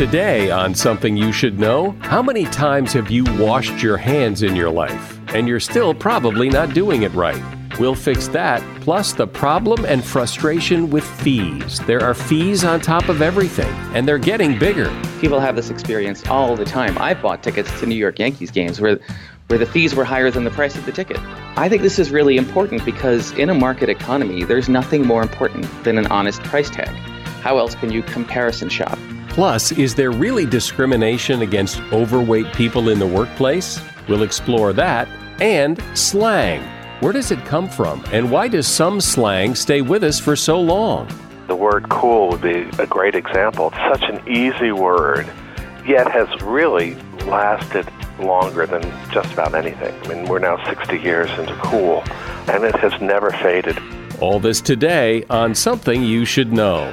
Today, on Something You Should Know, how many times have you washed your hands in your life? And you're still probably not doing it right. We'll fix that, plus the problem and frustration with fees. There are fees on top of everything, and they're getting bigger. People have this experience all the time. I've bought tickets to New York Yankees games where where the fees were higher than the price of the ticket. I think this is really important because in a market economy, there's nothing more important than an honest price tag. How else can you comparison shop? Plus, is there really discrimination against overweight people in the workplace? We'll explore that. And slang. Where does it come from? And why does some slang stay with us for so long? The word cool would be a great example. It's such an easy word, yet has really lasted longer than just about anything. I mean, we're now 60 years into cool, and it has never faded. All this today on Something You Should Know.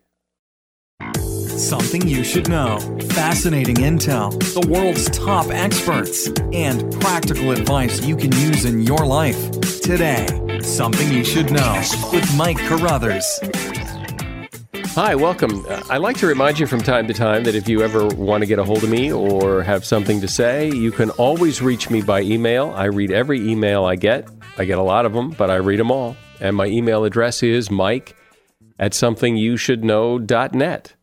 Something you should know. Fascinating intel, the world's top experts, and practical advice you can use in your life. Today, Something You Should Know with Mike Carruthers. Hi, welcome. I like to remind you from time to time that if you ever want to get a hold of me or have something to say, you can always reach me by email. I read every email I get. I get a lot of them, but I read them all. And my email address is mike at somethingyoushouldknow.net.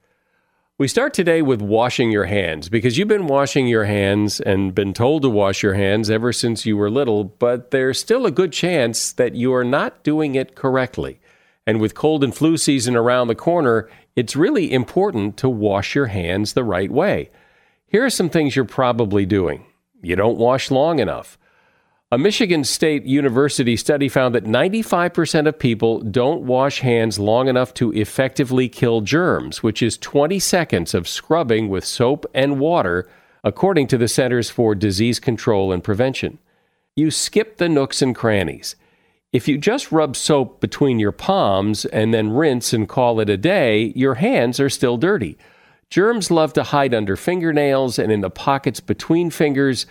We start today with washing your hands because you've been washing your hands and been told to wash your hands ever since you were little, but there's still a good chance that you are not doing it correctly. And with cold and flu season around the corner, it's really important to wash your hands the right way. Here are some things you're probably doing. You don't wash long enough. A Michigan State University study found that 95% of people don't wash hands long enough to effectively kill germs, which is 20 seconds of scrubbing with soap and water, according to the Centers for Disease Control and Prevention. You skip the nooks and crannies. If you just rub soap between your palms and then rinse and call it a day, your hands are still dirty. Germs love to hide under fingernails and in the pockets between fingers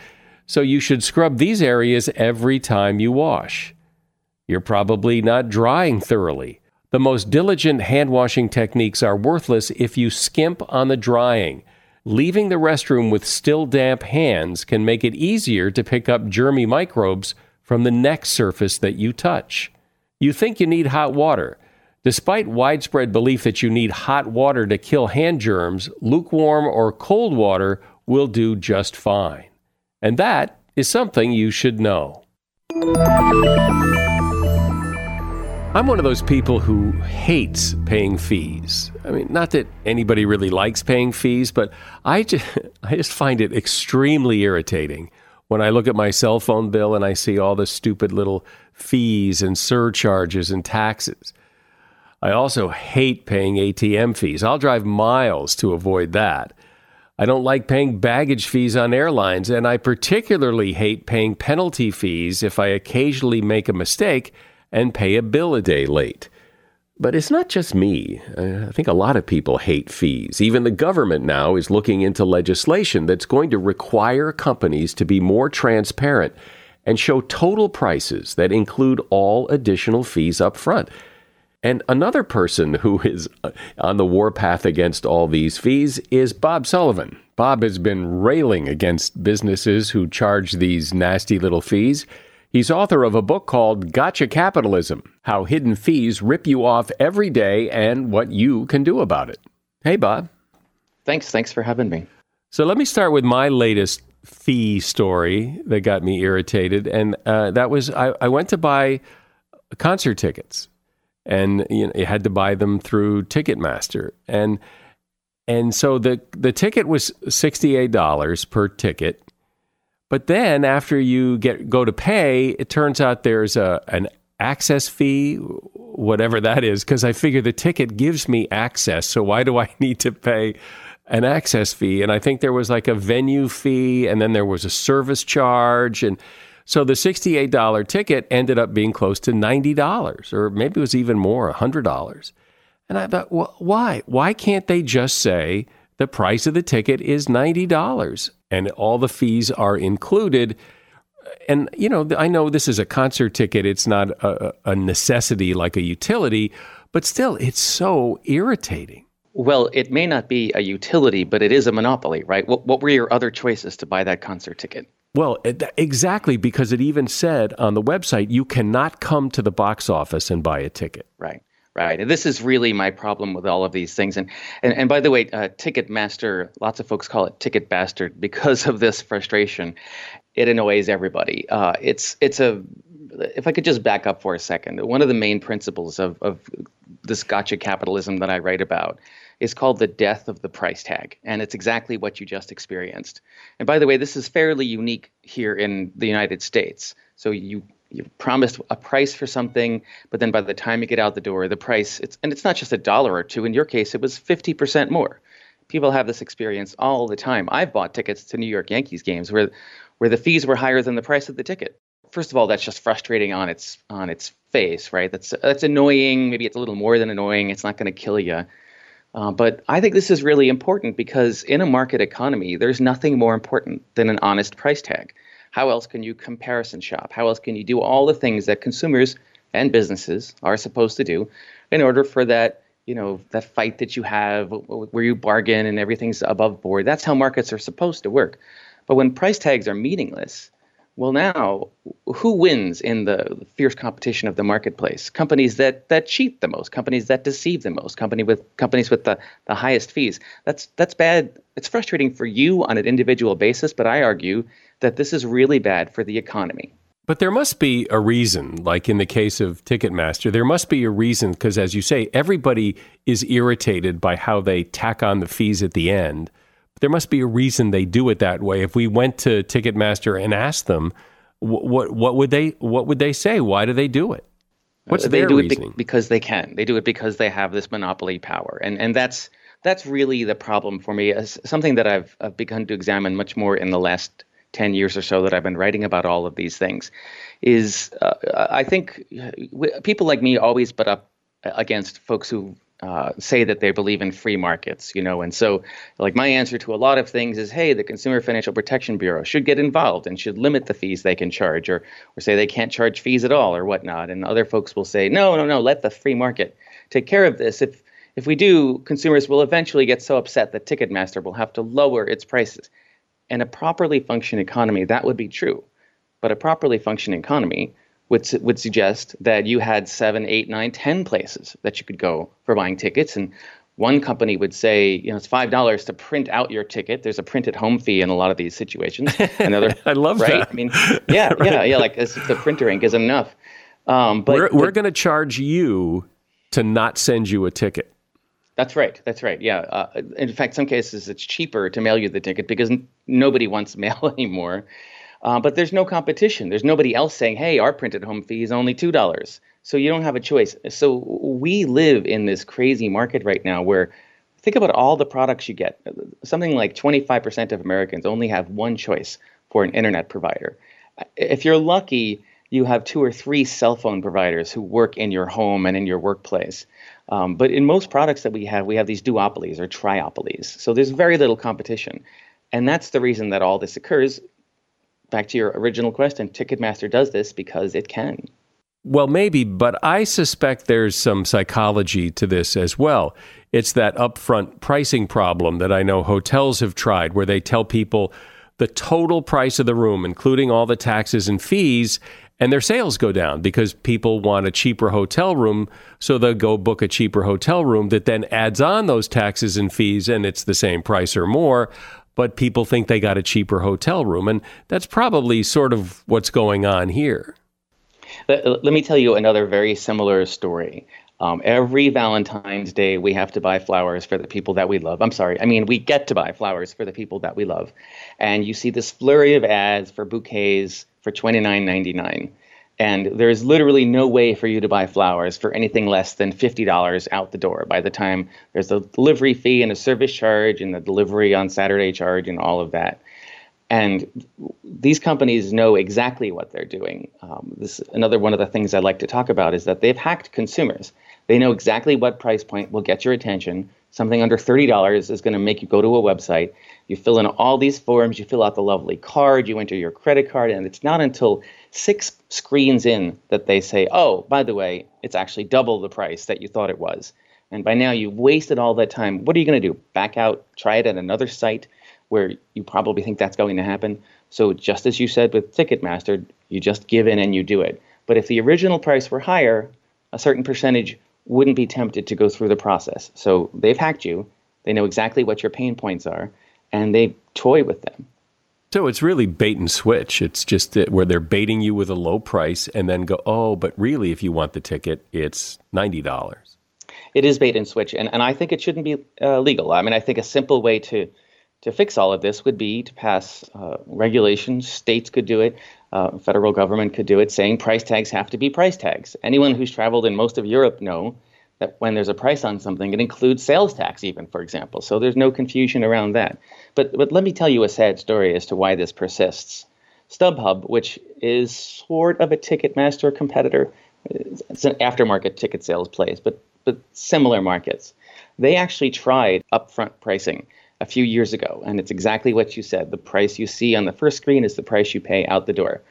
so you should scrub these areas every time you wash. You're probably not drying thoroughly. The most diligent hand washing techniques are worthless if you skimp on the drying. Leaving the restroom with still damp hands can make it easier to pick up germy microbes from the next surface that you touch. You think you need hot water. Despite widespread belief that you need hot water to kill hand germs, lukewarm or cold water will do just fine. And that is something you should know. I'm one of those people who hates paying fees. I mean, not that anybody really likes paying fees, but I just, I just find it extremely irritating when I look at my cell phone bill and I see all the stupid little fees and surcharges and taxes. I also hate paying ATM fees. I'll drive miles to avoid that. I don't like paying baggage fees on airlines, and I particularly hate paying penalty fees if I occasionally make a mistake and pay a bill a day late. But it's not just me. I think a lot of people hate fees. Even the government now is looking into legislation that's going to require companies to be more transparent and show total prices that include all additional fees up front. And another person who is uh, on the warpath against all these fees is Bob Sullivan. Bob has been railing against businesses who charge these nasty little fees. He's author of a book called Gotcha Capitalism How Hidden Fees Rip You Off Every Day and What You Can Do About It. Hey, Bob. Thanks. Thanks for having me. So let me start with my latest fee story that got me irritated. And uh, that was I, I, went to buy concert tickets and you, know, you had to buy them through Ticketmaster. And and so the the ticket was $68 per ticket but then after you get go to pay, it turns out there's a an access fee, whatever that is, because I figure the ticket gives me access. So why do I need to pay an access fee? And I think there was like a venue fee, and then there was a service charge, and so the sixty-eight dollar ticket ended up being close to ninety dollars, or maybe it was even more, hundred dollars. And I thought, well, why? Why can't they just say the price of the ticket is ninety dollars? and all the fees are included. And, you know, I know this is a concert ticket, it's not a, a necessity like a utility, but still, it's so irritating. Well, it may not be a utility, but it is a monopoly, right? What, what were your other choices to buy that concert ticket? Well, exactly, because it even said on the website you cannot come to the box office and buy a ticket. Right. Right. And this is really my problem with all of these things. And and, and by the way, uh, Ticketmaster, lots of folks call it Ticket Bastard because of this frustration. It annoys everybody. Uh, it's it's a if I could just back up for a second, one of the main principles of, of this gotcha capitalism that I write about is called the death of the price tag. And it's exactly what you just experienced. And by the way, this is fairly unique here in the United States. So you you've promised a price for something, but then by the time you get out the door, the price it's and it's not just a dollar or two. In your case, it was fifty percent more. People have this experience all the time. I've bought tickets to New York Yankees games where where the fees were higher than the price of the ticket. First of all, that's just frustrating on its on its face, right? That's that's annoying. Maybe it's a little more than annoying. It's not going to kill you. Uh, but I think this is really important because in a market economy, there's nothing more important than an honest price tag. How else can you comparison shop? How else can you do all the things that consumers and businesses are supposed to do in order for that, you know, that fight that you have where you bargain and everything's above board? That's how markets are supposed to work. But when price tags are meaningless, well, now who wins in the fierce competition of the marketplace? Companies that that cheat the most, companies that deceive the most, company with companies with the, the highest fees. That's that's bad. It's frustrating for you on an individual basis, but I argue that this is really bad for the economy. But there must be a reason, like in the case of Ticketmaster, there must be a reason because, as you say, everybody is irritated by how they tack on the fees at the end. There must be a reason they do it that way. If we went to Ticketmaster and asked them, what what, what would they what would they say? Why do they do it? What's uh, they their do reasoning? it because they can. They do it because they have this monopoly power, and and that's that's really the problem for me. As something that I've, I've begun to examine much more in the last 10 years or so that I've been writing about all of these things is uh, I think people like me always butt up against folks who uh, say that they believe in free markets, you know, and so like my answer to a lot of things is, hey, the Consumer Financial Protection Bureau should get involved and should limit the fees they can charge, or or say they can't charge fees at all, or whatnot. And other folks will say, no, no, no, let the free market take care of this. If if we do, consumers will eventually get so upset that Ticketmaster will have to lower its prices. In a properly functioning economy, that would be true. But a properly functioning economy would, would suggest that you had seven, eight, nine, ten places that you could go for buying tickets. And one company would say, you know, it's five dollars to print out your ticket. There's a print at home fee in a lot of these situations. Another, I love right? that. I mean, yeah, right. yeah, yeah. Like the printer ink isn't enough. Um, but we're, we're going to charge you to not send you a ticket. That's right. That's right. Yeah. Uh, in fact, some cases it's cheaper to mail you the ticket because n- nobody wants mail anymore. Uh, but there's no competition. There's nobody else saying, hey, our printed home fee is only $2. So you don't have a choice. So we live in this crazy market right now where think about all the products you get. Something like 25% of Americans only have one choice for an internet provider. If you're lucky, you have two or three cell phone providers who work in your home and in your workplace. Um, but in most products that we have, we have these duopolies or triopolies. So there's very little competition. And that's the reason that all this occurs. Back to your original question Ticketmaster does this because it can. Well, maybe, but I suspect there's some psychology to this as well. It's that upfront pricing problem that I know hotels have tried, where they tell people the total price of the room, including all the taxes and fees, and their sales go down because people want a cheaper hotel room. So they'll go book a cheaper hotel room that then adds on those taxes and fees, and it's the same price or more. But people think they got a cheaper hotel room. And that's probably sort of what's going on here. Let, let me tell you another very similar story. Um, every Valentine's Day, we have to buy flowers for the people that we love. I'm sorry, I mean, we get to buy flowers for the people that we love. And you see this flurry of ads for bouquets for $29.99. And there's literally no way for you to buy flowers for anything less than $50 out the door by the time there's a delivery fee and a service charge and the delivery on Saturday charge and all of that. And these companies know exactly what they're doing. Um, this another one of the things I like to talk about is that they've hacked consumers. They know exactly what price point will get your attention. Something under $30 is going to make you go to a website. You fill in all these forms, you fill out the lovely card, you enter your credit card, and it's not until six screens in that they say, oh, by the way, it's actually double the price that you thought it was. And by now you've wasted all that time. What are you going to do? Back out, try it at another site where you probably think that's going to happen. So just as you said with Ticketmaster, you just give in and you do it. But if the original price were higher, a certain percentage wouldn't be tempted to go through the process. So they've hacked you. They know exactly what your pain points are, and they toy with them. So it's really bait and switch. It's just where they're baiting you with a low price and then go, oh, but really, if you want the ticket, it's $90. It is bait and switch. And, and I think it shouldn't be uh, legal. I mean, I think a simple way to, to fix all of this would be to pass uh, regulations. States could do it uh, federal government could do it, saying price tags have to be price tags. Anyone who's traveled in most of Europe know that when there's a price on something, it includes sales tax, even for example. So there's no confusion around that. But but let me tell you a sad story as to why this persists. StubHub, which is sort of a Ticketmaster competitor, it's an aftermarket ticket sales place, but but similar markets. They actually tried upfront pricing a few years ago. And it's exactly what you said. The price you see on the first screen is the price you pay out the door.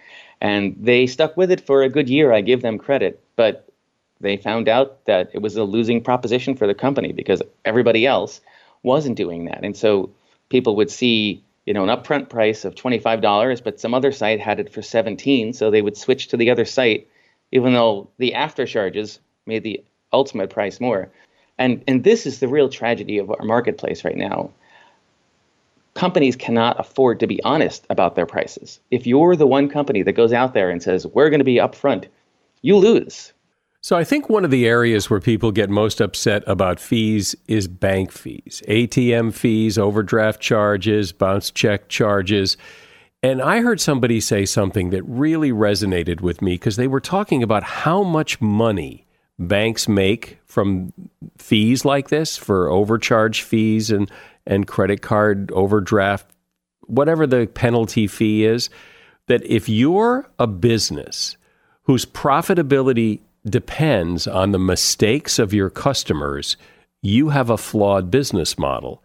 And they stuck with it for a good year. I give them credit. But they found out that it was a losing proposition for the company because everybody else wasn't doing that. And so people would see, you know, an upfront price of $25, but some other site had it for 17, so they would switch to the other site even though the after charges made the ultimate price more. And and this is the real tragedy of our marketplace right now companies cannot afford to be honest about their prices. If you're the one company that goes out there and says, we're going to be upfront, you lose. So I think one of the areas where people get most upset about fees is bank fees, ATM fees, overdraft charges, bounce check charges. And I heard somebody say something that really resonated with me because they were talking about how much money banks make from fees like this for overcharge fees and and credit card overdraft, whatever the penalty fee is, that if you're a business whose profitability depends on the mistakes of your customers, you have a flawed business model.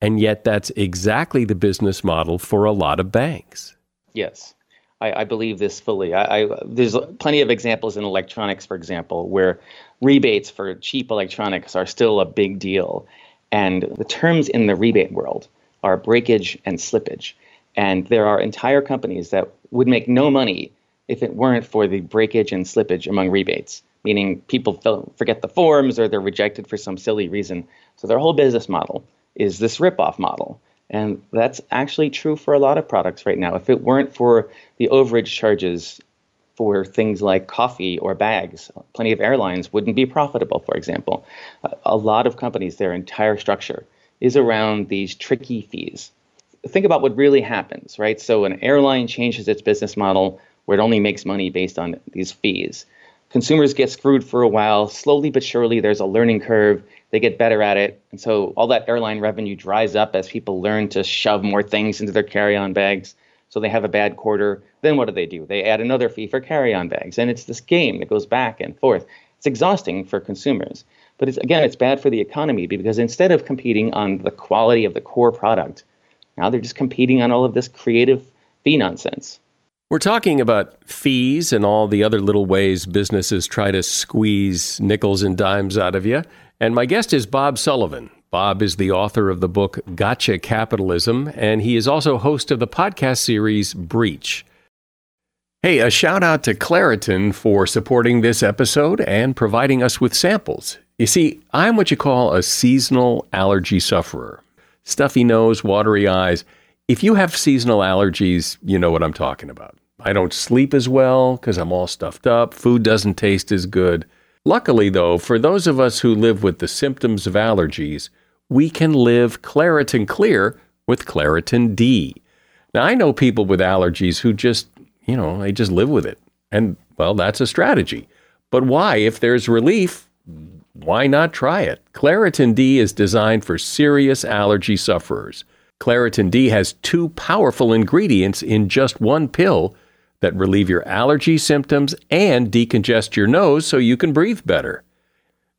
And yet, that's exactly the business model for a lot of banks. Yes, I, I believe this fully. I, I, there's plenty of examples in electronics, for example, where rebates for cheap electronics are still a big deal. And the terms in the rebate world are breakage and slippage. And there are entire companies that would make no money if it weren't for the breakage and slippage among rebates, meaning people forget the forms or they're rejected for some silly reason. So their whole business model is this ripoff model. And that's actually true for a lot of products right now. If it weren't for the overage charges for things like coffee or bags. Plenty of airlines wouldn't be profitable, for example. A lot of companies, their entire structure is around these tricky fees. think about what really happens, right? So an airline changes its business model where it only makes money based on these fees. Consumers get screwed for a while. Slowly but surely, there's a learning curve. They get better at it. And so all that airline revenue dries up as people learn to shove more things into their carry on bags. So they have a bad quarter. Then what do they do? They add another fee for carry on bags. And it's this game that goes back and forth. It's exhausting for consumers. But it's, again, it's bad for the economy because instead of competing on the quality of the core product, now they're just competing on all of this creative fee nonsense. We're talking about fees and all the other little ways businesses try to squeeze nickels and dimes out of you. And my guest is Bob Sullivan. Bob is the author of the book Gotcha Capitalism, and he is also host of the podcast series Breach. Hey, a shout out to Claritin for supporting this episode and providing us with samples. You see, I'm what you call a seasonal allergy sufferer stuffy nose, watery eyes. If you have seasonal allergies, you know what I'm talking about. I don't sleep as well because I'm all stuffed up. Food doesn't taste as good. Luckily, though, for those of us who live with the symptoms of allergies, we can live Claritin Clear with Claritin D. Now, I know people with allergies who just, you know, they just live with it. And, well, that's a strategy. But why? If there's relief, why not try it? Claritin D is designed for serious allergy sufferers. Claritin D has two powerful ingredients in just one pill that relieve your allergy symptoms and decongest your nose so you can breathe better.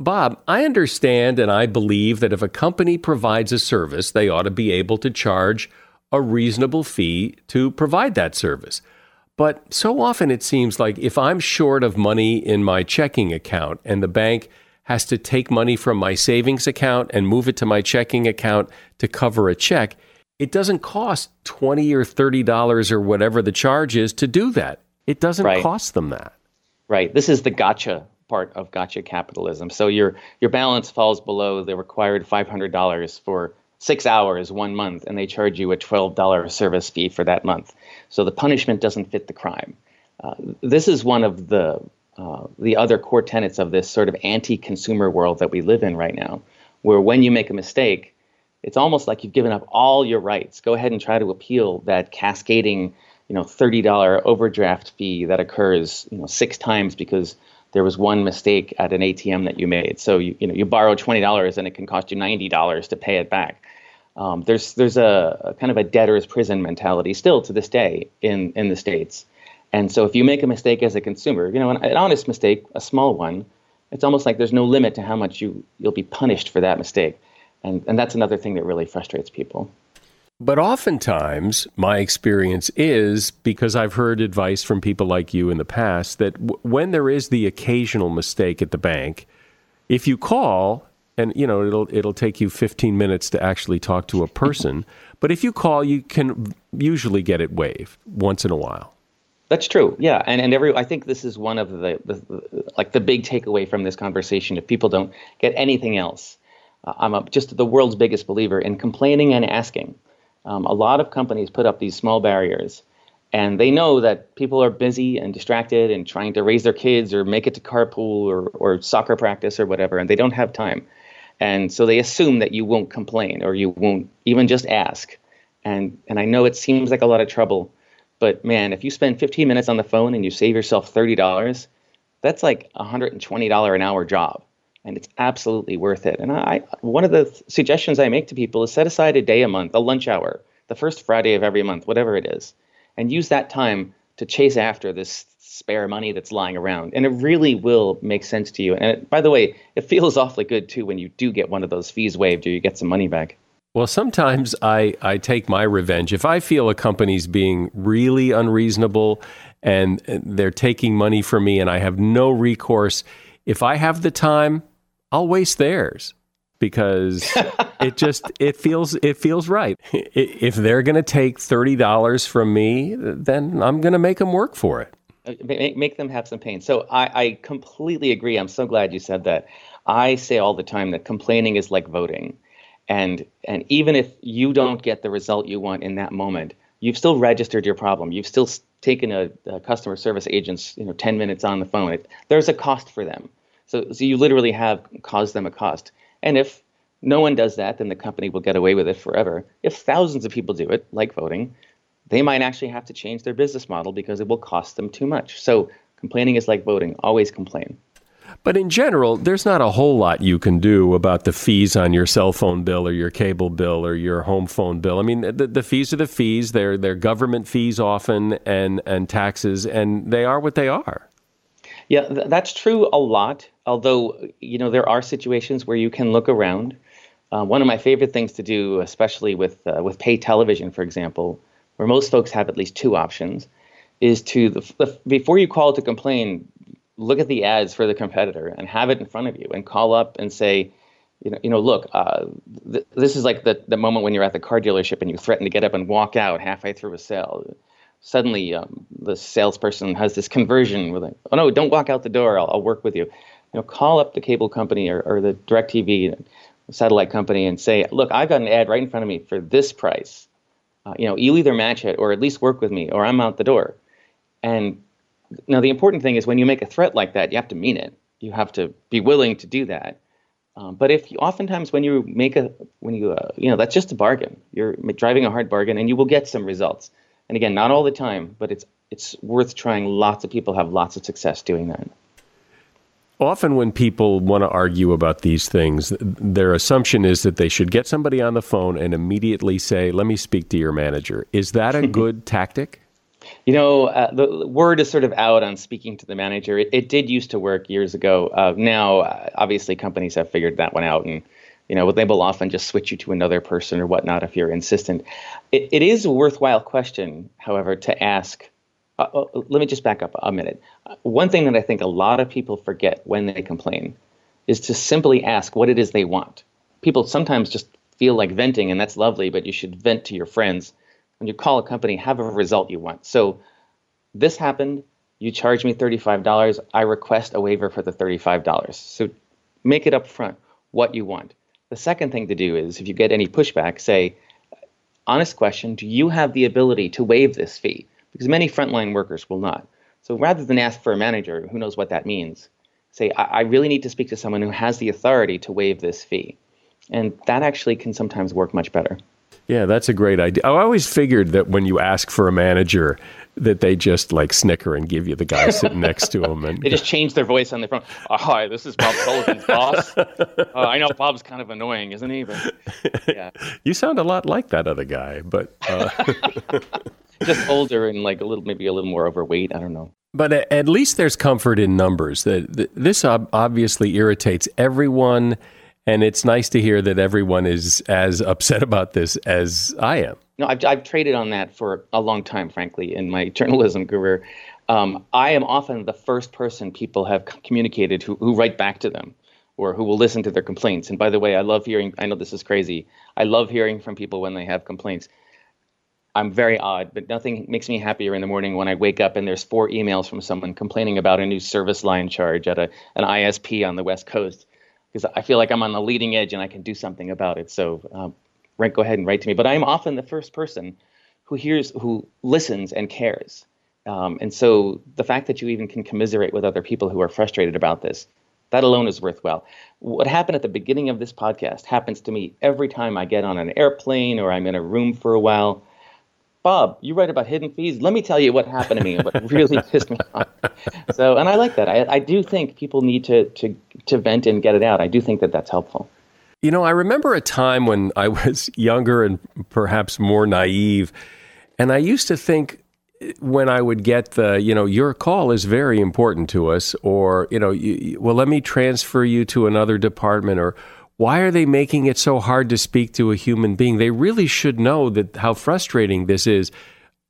Bob, I understand and I believe that if a company provides a service, they ought to be able to charge a reasonable fee to provide that service. But so often it seems like if I'm short of money in my checking account and the bank has to take money from my savings account and move it to my checking account to cover a check, it doesn't cost 20 or 30 dollars or whatever the charge is to do that. It doesn't right. cost them that. Right. This is the gotcha part of gotcha capitalism. So your your balance falls below the required $500 for 6 hours one month and they charge you a $12 service fee for that month. So the punishment doesn't fit the crime. Uh, this is one of the uh, the other core tenets of this sort of anti-consumer world that we live in right now, where when you make a mistake, it's almost like you've given up all your rights. Go ahead and try to appeal that cascading, you know, $30 overdraft fee that occurs, you know, six times because there was one mistake at an ATM that you made. So you, you know, you borrow $20 and it can cost you $90 to pay it back. Um, there's there's a, a, kind of a debtor's prison mentality still to this day in in the states. And so if you make a mistake as a consumer, you know, an, an honest mistake, a small one, it's almost like there's no limit to how much you you'll be punished for that mistake. And and that's another thing that really frustrates people. But oftentimes, my experience is because I've heard advice from people like you in the past that w- when there is the occasional mistake at the bank, if you call, and you know it'll it'll take you 15 minutes to actually talk to a person, but if you call, you can usually get it waived once in a while. That's true. Yeah, and and every I think this is one of the, the, like the big takeaway from this conversation. If people don't get anything else, uh, I'm a, just the world's biggest believer in complaining and asking. Um, a lot of companies put up these small barriers, and they know that people are busy and distracted and trying to raise their kids or make it to carpool or or soccer practice or whatever, and they don't have time, and so they assume that you won't complain or you won't even just ask. And and I know it seems like a lot of trouble but man, if you spend 15 minutes on the phone and you save yourself $30, that's like a $120 an hour job. And it's absolutely worth it. And I, one of the suggestions I make to people is set aside a day a month, a lunch hour, the first Friday of every month, whatever it is, and use that time to chase after this spare money that's lying around. And it really will make sense to you. And it, by the way, it feels awfully good too when you do get one of those fees waived or you get some money back. Well, sometimes I, I take my revenge. If I feel a company's being really unreasonable and they're taking money from me and I have no recourse, if I have the time, I'll waste theirs because it just it feels it feels right. If they're going to take thirty dollars from me, then I'm going to make them work for it. Uh, make, make them have some pain. So I, I completely agree. I'm so glad you said that. I say all the time that complaining is like voting, and and even if you don't get the result you want in that moment, you've still registered your problem. You've still taken a, a customer service agent's you know 10 minutes on the phone. It, there's a cost for them. So so you literally have caused them a cost. And if no one does that, then the company will get away with it forever. If thousands of people do it, like voting, they might actually have to change their business model because it will cost them too much. So complaining is like voting, always complain. But in general, there's not a whole lot you can do about the fees on your cell phone bill or your cable bill or your home phone bill. I mean, the, the fees are the fees. They're, they're government fees often and, and taxes, and they are what they are. Yeah, th- that's true a lot. Although, you know, there are situations where you can look around. Uh, one of my favorite things to do, especially with, uh, with pay television, for example, where most folks have at least two options, is to the, the, before you call to complain, look at the ads for the competitor and have it in front of you, and call up and say, you know, you know, look, uh, th- this is like the, the moment when you're at the car dealership and you threaten to get up and walk out halfway through a sale. Suddenly, um, the salesperson has this conversion with like, oh no, don't walk out the door. I'll, I'll work with you. You know, call up the cable company or, or the DirecTV satellite company and say, look, I've got an ad right in front of me for this price uh, you know, you either match it or at least work with me, or I'm out the door. And now the important thing is when you make a threat like that, you have to mean it. You have to be willing to do that. Um, but if you, oftentimes when you make a when you uh, you know that's just a bargain. You're driving a hard bargain, and you will get some results. And again, not all the time, but it's it's worth trying. Lots of people have lots of success doing that. Often, when people want to argue about these things, their assumption is that they should get somebody on the phone and immediately say, Let me speak to your manager. Is that a good tactic? You know, uh, the word is sort of out on speaking to the manager. It, it did used to work years ago. Uh, now, uh, obviously, companies have figured that one out, and you know they will often just switch you to another person or whatnot if you're insistent. it, it is a worthwhile question, however, to ask uh, uh, let me just back up a minute. One thing that I think a lot of people forget when they complain is to simply ask what it is they want. People sometimes just feel like venting, and that's lovely, but you should vent to your friends. When you call a company, have a result you want. So, this happened. You charge me $35. I request a waiver for the $35. So, make it up front what you want. The second thing to do is if you get any pushback, say, honest question Do you have the ability to waive this fee? because many frontline workers will not. So rather than ask for a manager, who knows what that means, say, I, I really need to speak to someone who has the authority to waive this fee. And that actually can sometimes work much better. Yeah, that's a great idea. I always figured that when you ask for a manager, that they just like snicker and give you the guy sitting next to them, and they just change their voice on the phone. Oh, hi, this is Bob Sullivan's boss. Uh, I know Bob's kind of annoying, isn't he? But yeah, you sound a lot like that other guy, but uh... just older and like a little, maybe a little more overweight. I don't know. But at least there's comfort in numbers. That this obviously irritates everyone, and it's nice to hear that everyone is as upset about this as I am. No, I've, I've traded on that for a long time, frankly, in my journalism career. Um, I am often the first person people have communicated who, who write back to them or who will listen to their complaints. And by the way, I love hearing, I know this is crazy. I love hearing from people when they have complaints. I'm very odd, but nothing makes me happier in the morning when I wake up and there's four emails from someone complaining about a new service line charge at a, an ISP on the West Coast because I feel like I'm on the leading edge and I can do something about it. So, um, go ahead and write to me. But I'm often the first person who hears, who listens and cares. Um, and so the fact that you even can commiserate with other people who are frustrated about this, that alone is worthwhile. What happened at the beginning of this podcast happens to me every time I get on an airplane or I'm in a room for a while Bob, you write about hidden fees. Let me tell you what happened to me what really pissed me off. So, and I like that. I, I do think people need to, to, to vent and get it out. I do think that that's helpful. You know, I remember a time when I was younger and perhaps more naive, and I used to think when I would get the, you know, your call is very important to us, or, you know, you, well, let me transfer you to another department, or why are they making it so hard to speak to a human being? They really should know that how frustrating this is.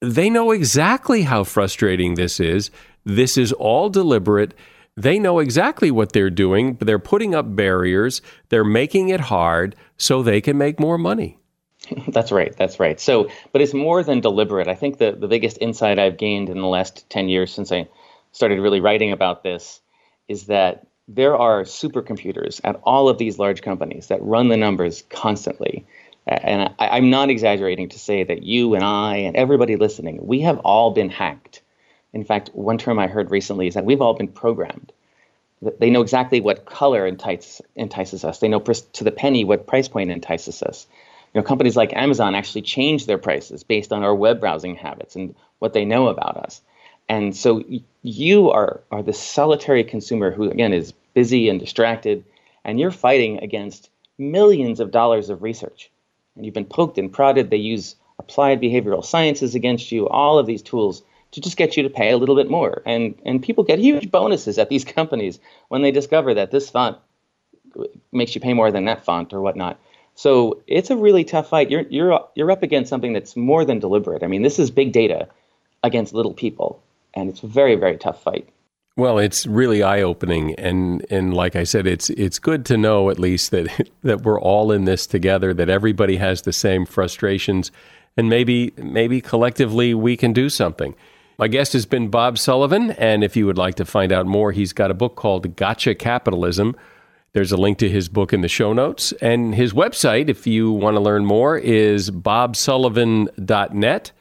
They know exactly how frustrating this is. This is all deliberate. They know exactly what they're doing, they're putting up barriers. They're making it hard so they can make more money. That's right. That's right. So, but it's more than deliberate. I think the, the biggest insight I've gained in the last 10 years since I started really writing about this is that there are supercomputers at all of these large companies that run the numbers constantly. And I, am not exaggerating to say that you and I and everybody listening, we have all been hacked. In fact, one term I heard recently is that we've all been programmed. They know exactly what color entices, entices us. They know to the penny what price point entices us you know, companies like Amazon actually change their prices based on our web browsing habits and what they know about us. And so you are, are the solitary consumer who, again, is busy and distracted, and you're fighting against millions of dollars of research. And you've been poked and prodded. They use applied behavioral sciences against you, all of these tools to just get you to pay a little bit more. And, and people get huge bonuses at these companies when they discover that this font makes you pay more than that font or whatnot. So it's a really tough fight. You're you're you're up against something that's more than deliberate. I mean, this is big data against little people, and it's a very very tough fight. Well, it's really eye opening, and and like I said, it's it's good to know at least that that we're all in this together. That everybody has the same frustrations, and maybe maybe collectively we can do something. My guest has been Bob Sullivan, and if you would like to find out more, he's got a book called Gotcha Capitalism there's a link to his book in the show notes. And his website, if you want to learn more, is bobsullivan.net.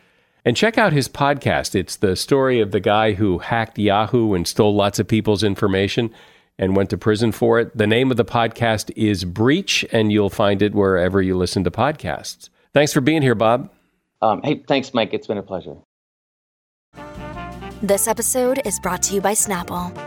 And check out his podcast. It's the story of the guy who hacked Yahoo and stole lots of people's information and went to prison for it. The name of the podcast is Breach, and you'll find it wherever you listen to podcasts. Thanks for being here, Bob. Um, hey, thanks, Mike. It's been a pleasure. This episode is brought to you by Snapple.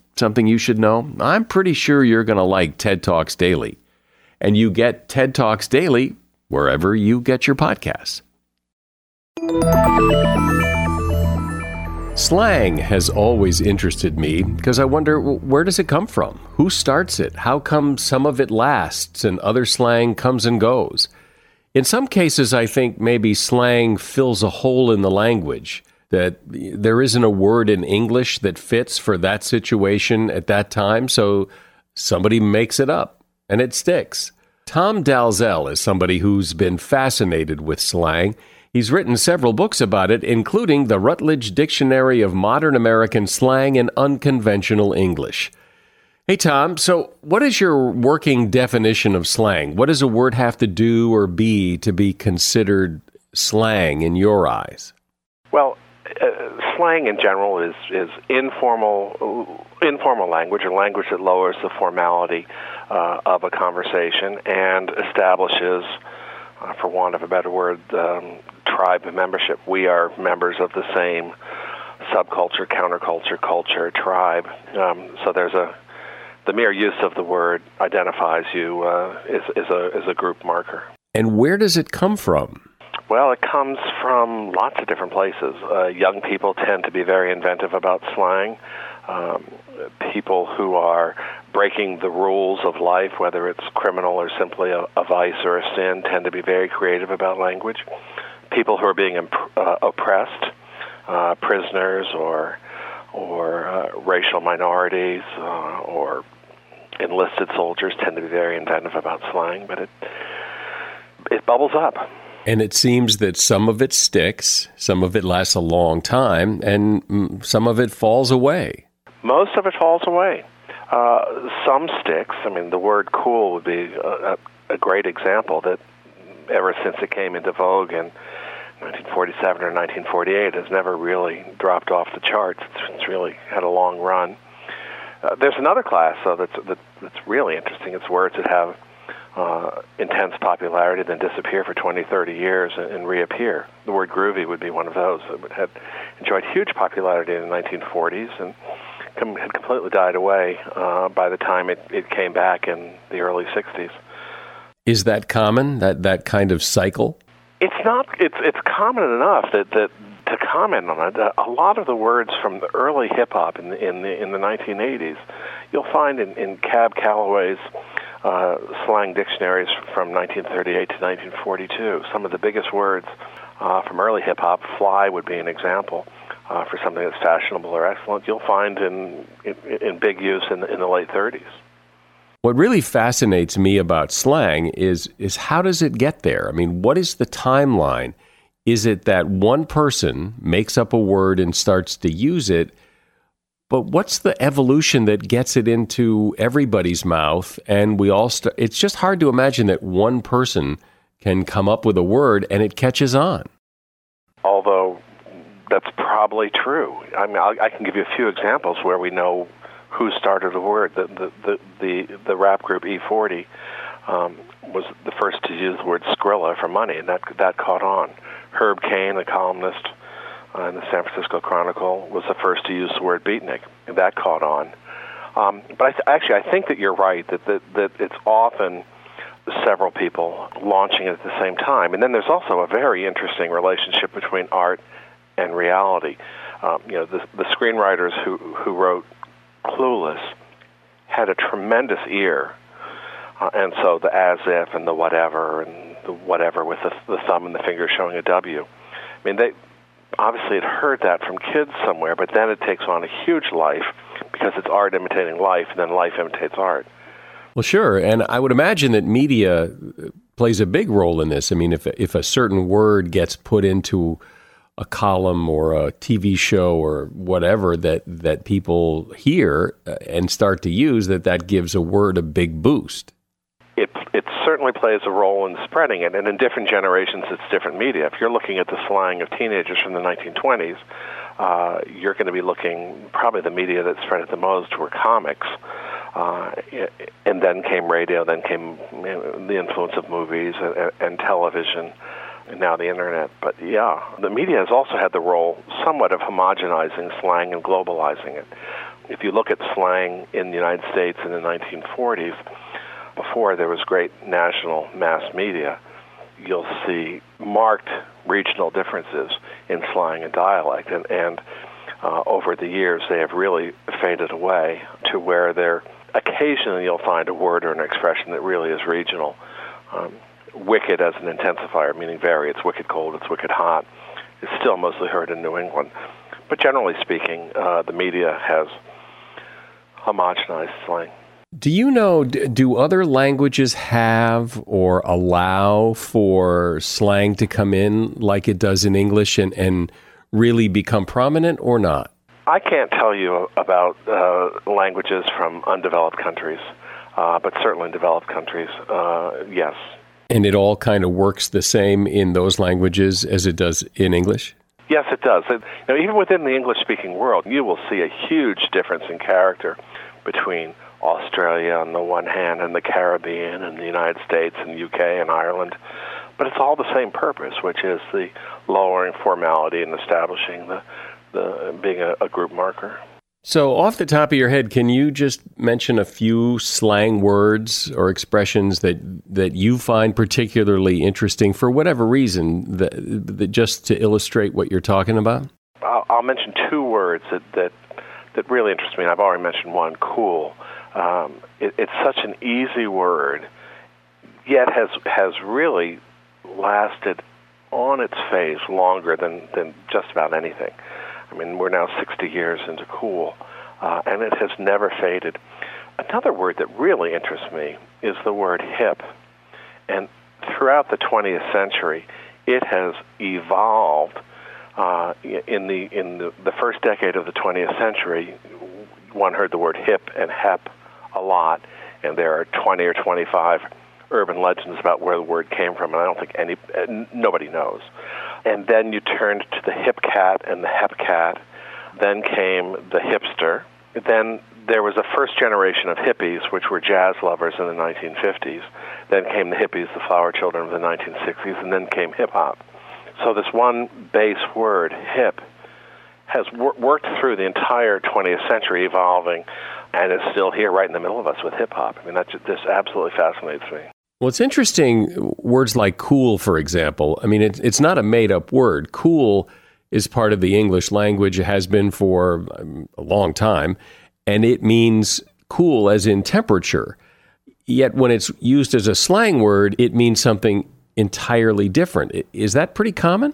something you should know? I'm pretty sure you're going to like TED Talks Daily. And you get TED Talks Daily wherever you get your podcasts. Slang has always interested me because I wonder where does it come from? Who starts it? How come some of it lasts and other slang comes and goes? In some cases, I think maybe slang fills a hole in the language that there isn't a word in English that fits for that situation at that time. So somebody makes it up and it sticks. Tom Dalzell is somebody who's been fascinated with slang. He's written several books about it, including the Routledge Dictionary of Modern American Slang and Unconventional English. Hey, Tom, so what is your working definition of slang? What does a word have to do or be to be considered slang in your eyes? Well, uh, slang in general is is informal informal language or language that lowers the formality uh, of a conversation and establishes, uh, for want of a better word, um, tribe membership. We are members of the same subculture, counterculture, culture, tribe. Um, so there's a the mere use of the word identifies you uh, as, as, a, as a group marker. And where does it come from? Well, it comes from lots of different places. Uh, young people tend to be very inventive about slang. Um, people who are breaking the rules of life, whether it's criminal or simply a, a vice or a sin, tend to be very creative about language. People who are being imp- uh, oppressed, uh, prisoners or or uh, racial minorities uh, or enlisted soldiers tend to be very inventive about slang, but it it bubbles up. And it seems that some of it sticks, some of it lasts a long time, and mm, some of it falls away. Most of it falls away. Uh, some sticks. I mean, the word "cool" would be a, a great example that ever since it came into vogue in 1947 or 1948 has never really dropped off the charts. It's, it's really had a long run. Uh, there's another class though that's that, that's really interesting. It's words that have uh, intense popularity, then disappear for 20, 30 years and, and reappear. The word groovy would be one of those that had enjoyed huge popularity in the 1940s and com- had completely died away uh, by the time it, it came back in the early 60s. Is that common? That that kind of cycle? It's not. It's it's common enough that that to comment on it. A lot of the words from the early hip hop in the, in the in the 1980s, you'll find in, in Cab Calloway's uh, slang dictionaries from 1938 to 1942. Some of the biggest words uh, from early hip hop, fly would be an example. Uh, for something that's fashionable or excellent, you'll find in in, in big use in the, in the late 30s. What really fascinates me about slang is is how does it get there? I mean, what is the timeline? Is it that one person makes up a word and starts to use it? But what's the evolution that gets it into everybody's mouth and we all start it's just hard to imagine that one person can come up with a word and it catches on. Although that's probably true. I mean, I, I can give you a few examples where we know who started the word. The the the the, the rap group E40 um, was the first to use the word Skrilla for money, and that that caught on. Herb Caen, the columnist uh, in the San Francisco Chronicle, was the first to use the word beatnik, and that caught on. Um, but I th- actually, I think that you're right that, that that it's often several people launching it at the same time, and then there's also a very interesting relationship between art and reality. Um, you know, the, the screenwriters who who wrote Clueless had a tremendous ear, uh, and so the as if and the whatever and the whatever with the, the thumb and the finger showing a W. I mean, they obviously had heard that from kids somewhere, but then it takes on a huge life because it's art imitating life, and then life imitates art. Well, sure, and I would imagine that media plays a big role in this. I mean, if if a certain word gets put into a column or a TV show or whatever that that people hear uh, and start to use, that that gives a word a big boost. Certainly plays a role in spreading it, and in different generations, it's different media. If you're looking at the slang of teenagers from the 1920s, uh, you're going to be looking probably the media that spread it the most were comics. Uh, and then came radio, then came you know, the influence of movies and, and television and now the internet. But yeah, the media has also had the role somewhat of homogenizing slang and globalizing it. If you look at slang in the United States in the 1940s, before there was great national mass media, you'll see marked regional differences in slang and dialect. And, and uh, over the years, they have really faded away to where there occasionally you'll find a word or an expression that really is regional. Um, wicked as an intensifier, meaning very. It's wicked cold, it's wicked hot. It's still mostly heard in New England. But generally speaking, uh, the media has homogenized slang. Do you know, do other languages have or allow for slang to come in like it does in English and, and really become prominent or not? I can't tell you about uh, languages from undeveloped countries, uh, but certainly in developed countries, uh, yes, and it all kind of works the same in those languages as it does in English? Yes, it does. It, you know, even within the English speaking world, you will see a huge difference in character between Australia on the one hand and the Caribbean and the United States and the UK and Ireland. But it's all the same purpose, which is the lowering formality and establishing the, the being a, a group marker. So, off the top of your head, can you just mention a few slang words or expressions that that you find particularly interesting for whatever reason, that, that just to illustrate what you're talking about? I'll, I'll mention two words that, that that really interest me. I've already mentioned one, cool. Um, it, it's such an easy word, yet has has really lasted on its face longer than than just about anything. I mean, we're now 60 years into cool, uh, and it has never faded. Another word that really interests me is the word hip. And throughout the 20th century, it has evolved. Uh, in the in the, the first decade of the 20th century, one heard the word hip and hep a lot, and there are 20 or 25 urban legends about where the word came from, and I don't think any nobody knows and then you turned to the hip cat and the hep cat. Then came the hipster. Then there was a first generation of hippies, which were jazz lovers in the 1950s. Then came the hippies, the flower children of the 1960s, and then came hip hop. So this one base word, hip, has wor- worked through the entire 20th century, evolving, and it's still here, right in the middle of us with hip hop. I mean, that just, this absolutely fascinates me. Well, it's interesting. Words like cool, for example. I mean, it, it's not a made up word. Cool is part of the English language, it has been for um, a long time, and it means cool as in temperature. Yet when it's used as a slang word, it means something entirely different. Is that pretty common?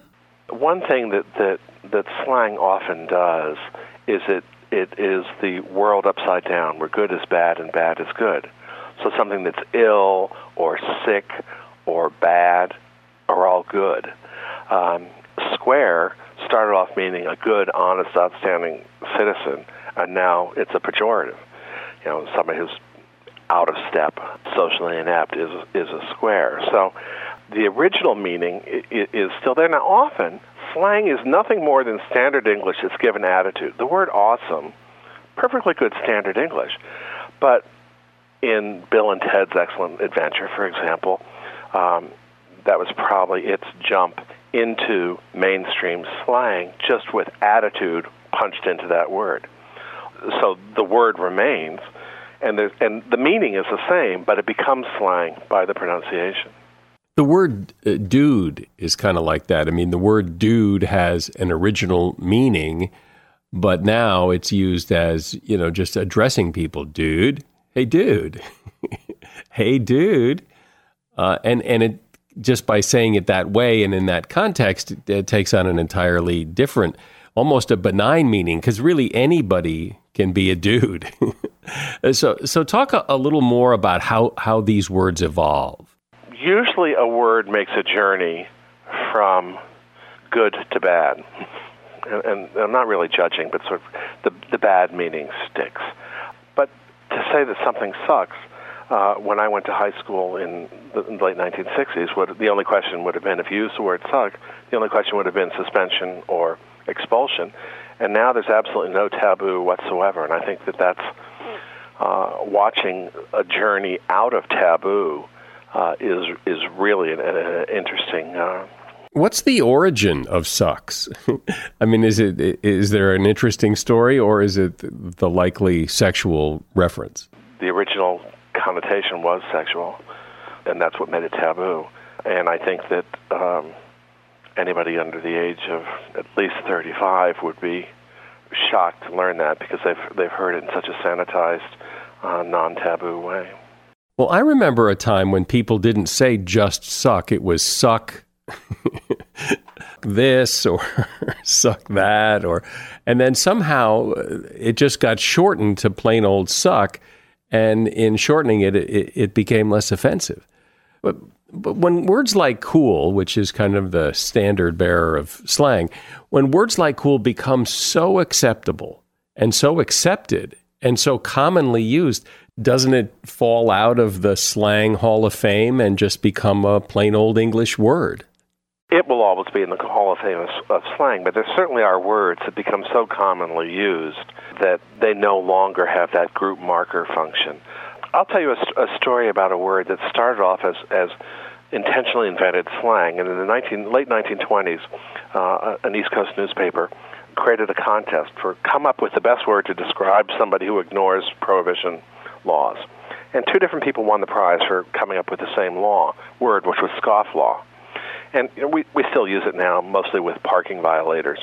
One thing that, that, that slang often does is it, it is the world upside down, where good is bad and bad is good. So something that's ill or sick or bad are all good. Um, square started off meaning a good, honest, outstanding citizen, and now it's a pejorative. You know, somebody who's out of step, socially inept is is a square. So the original meaning is still there. Now, often slang is nothing more than standard English that's given attitude. The word awesome, perfectly good standard English, but in Bill and Ted's Excellent Adventure, for example, um, that was probably its jump into mainstream slang just with attitude punched into that word. So the word remains, and, and the meaning is the same, but it becomes slang by the pronunciation. The word uh, dude is kind of like that. I mean, the word dude has an original meaning, but now it's used as, you know, just addressing people. Dude, hey dude, hey dude, uh, and and it just by saying it that way and in that context, it, it takes on an entirely different, almost a benign meaning because really anybody can be a dude. so so talk a, a little more about how how these words evolve. Usually, a word makes a journey from good to bad. And, and I'm not really judging, but sort of the, the bad meaning sticks But to say that something sucks uh, when I went to high school in the, in late 1960s, would, the only question would have been if you used the word suck, the only question would have been suspension or expulsion. And now there's absolutely no taboo whatsoever. And I think that that's uh, watching a journey out of taboo uh, is is really an, an interesting uh, What's the origin of sucks? I mean, is it is there an interesting story, or is it the likely sexual reference? The original connotation was sexual, and that's what made it taboo. And I think that um, anybody under the age of at least 35 would be shocked to learn that because they've they've heard it in such a sanitized, uh, non-taboo way. Well, I remember a time when people didn't say just suck; it was suck this or suck that or and then somehow uh, it just got shortened to plain old suck and in shortening it it, it became less offensive. But but when words like cool, which is kind of the standard bearer of slang, when words like cool become so acceptable and so accepted and so commonly used, doesn't it fall out of the slang hall of fame and just become a plain old English word? it will always be in the Hall of Fame of, of, slang, but there certainly are words that become so commonly used that they no longer have that group marker function. I'll tell you a, a story about a word that started off as, as intentionally invented slang, and in the 19, late 1920s, uh, an East Coast newspaper created a contest for come up with the best word to describe somebody who ignores prohibition laws. And two different people won the prize for coming up with the same law word, which was scofflaw. And you know, we, we still use it now, mostly with parking violators.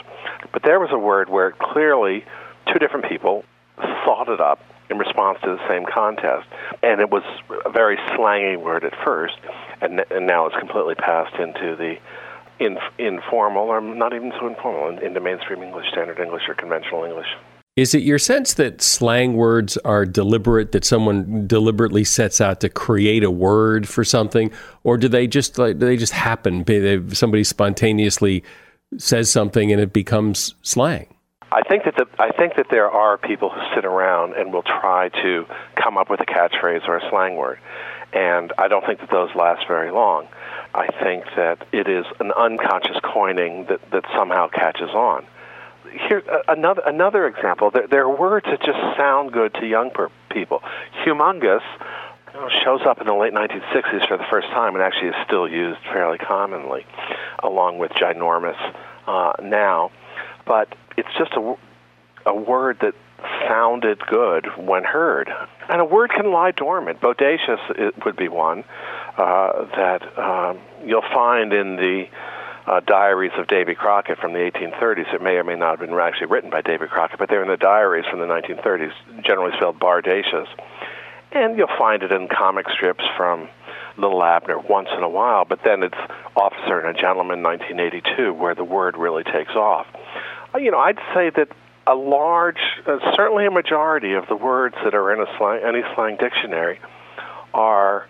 But there was a word where clearly two different people thought it up in response to the same contest. And it was a very slangy word at first, and, and now it's completely passed into the in, informal, or not even so informal, into mainstream English, standard English, or conventional English. Is it your sense that slang words are deliberate, that someone deliberately sets out to create a word for something, or do they just like do they just happen? Somebody spontaneously says something and it becomes slang. I think that the, I think that there are people who sit around and will try to come up with a catchphrase or a slang word, and I don't think that those last very long. I think that it is an unconscious coining that, that somehow catches on here uh, another another example. There, there are words that just sound good to young per- people. Humongous shows up in the late 1960s for the first time, and actually is still used fairly commonly, along with ginormous uh, now. But it's just a a word that sounded good when heard. And a word can lie dormant. Bodacious would be one uh, that um, you'll find in the uh, diaries of Davy Crockett from the 1830s. It may or may not have been actually written by Davy Crockett, but they're in the diaries from the 1930s, generally spelled Bardacious. And you'll find it in comic strips from Little Abner once in a while, but then it's Officer and a Gentleman 1982 where the word really takes off. Uh, you know, I'd say that a large, uh, certainly a majority of the words that are in a slang, any slang dictionary are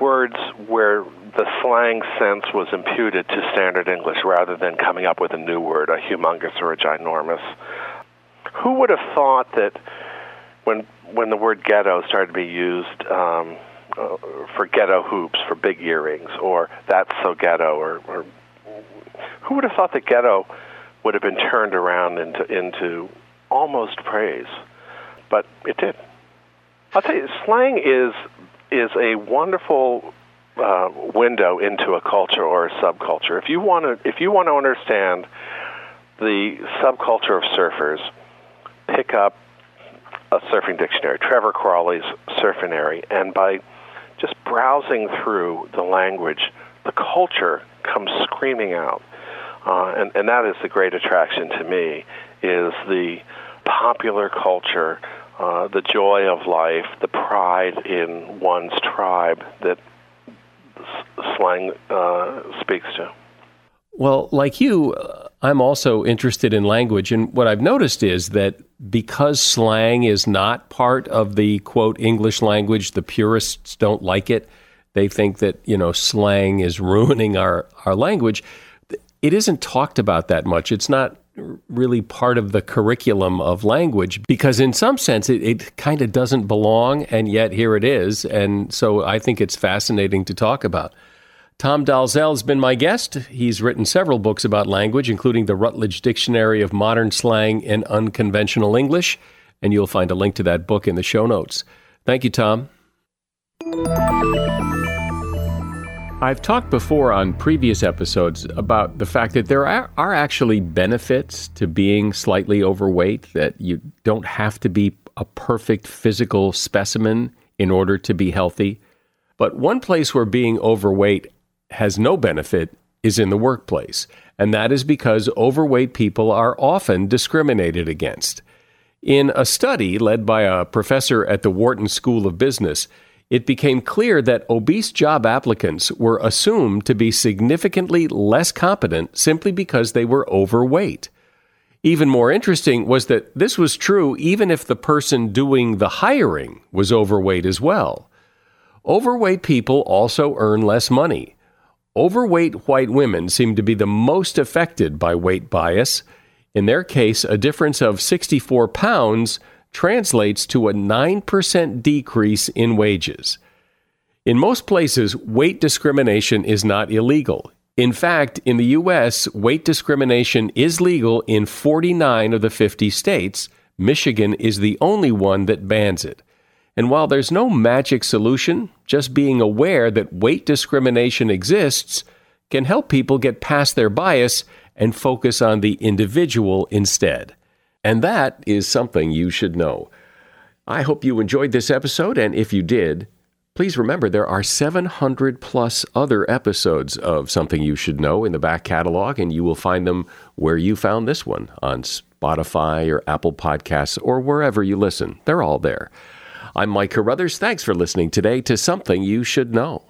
words where the slang sense was imputed to standard English rather than coming up with a new word, a humongous or a ginormous. Who would have thought that when when the word ghetto started to be used um, uh, for ghetto hoops, for big earrings, or that's so ghetto, or, or who would have thought that ghetto would have been turned around into into almost praise, but it did. I'll tell you, slang is is a wonderful uh, window into a culture or a subculture. If you want to, if you want to understand the subculture of surfers, pick up a surfing dictionary, Trevor Cralle's Surfinary, and by just browsing through the language, the culture comes screaming out. Uh, and, and that is the great attraction to me, is the popular culture uh, the joy of life, the pride in one's tribe that slang uh, speaks to. Well, like you, uh, I'm also interested in language. And what I've noticed is that because slang is not part of the quote English language, the purists don't like it. They think that, you know, slang is ruining our, our language. It isn't talked about that much. It's not really part of the curriculum of language because, in some sense, it, it kind of doesn't belong, and yet here it is. And so I think it's fascinating to talk about. Tom Dalzell has been my guest. He's written several books about language, including the Routledge Dictionary of Modern Slang and Unconventional English. And you'll find a link to that book in the show notes. Thank you, Tom. I've talked before on previous episodes about the fact that there are, are, actually benefits to being slightly overweight, that you don't have to be a perfect physical specimen in order to be healthy. But one place where being overweight has no benefit is in the workplace, and that is because overweight people are often discriminated against. In a study led by a professor at the Wharton School of Business, it became clear that obese job applicants were assumed to be significantly less competent simply because they were overweight. Even more interesting was that this was true even if the person doing the hiring was overweight as well. Overweight people also earn less money. Overweight white women seem to be the most affected by weight bias. In their case, a difference of 64 pounds translates to a 9% decrease in wages. In most places, weight discrimination is not illegal. In fact, in the U.S., weight discrimination is legal in 49 of the 50 states. Michigan is the only one that bans it. And while there's no magic solution, just being aware that weight discrimination exists can help people get past their bias and focus on the individual instead. And that is something you should know. I hope you enjoyed this episode, and if you did, please remember there are 700 plus other episodes of Something You Should Know in the back catalog, and you will find them where you found this one on Spotify or Apple Podcasts or wherever you listen. They're all there. I'm Mike Carruthers. Thanks for listening today to Something You Should Know.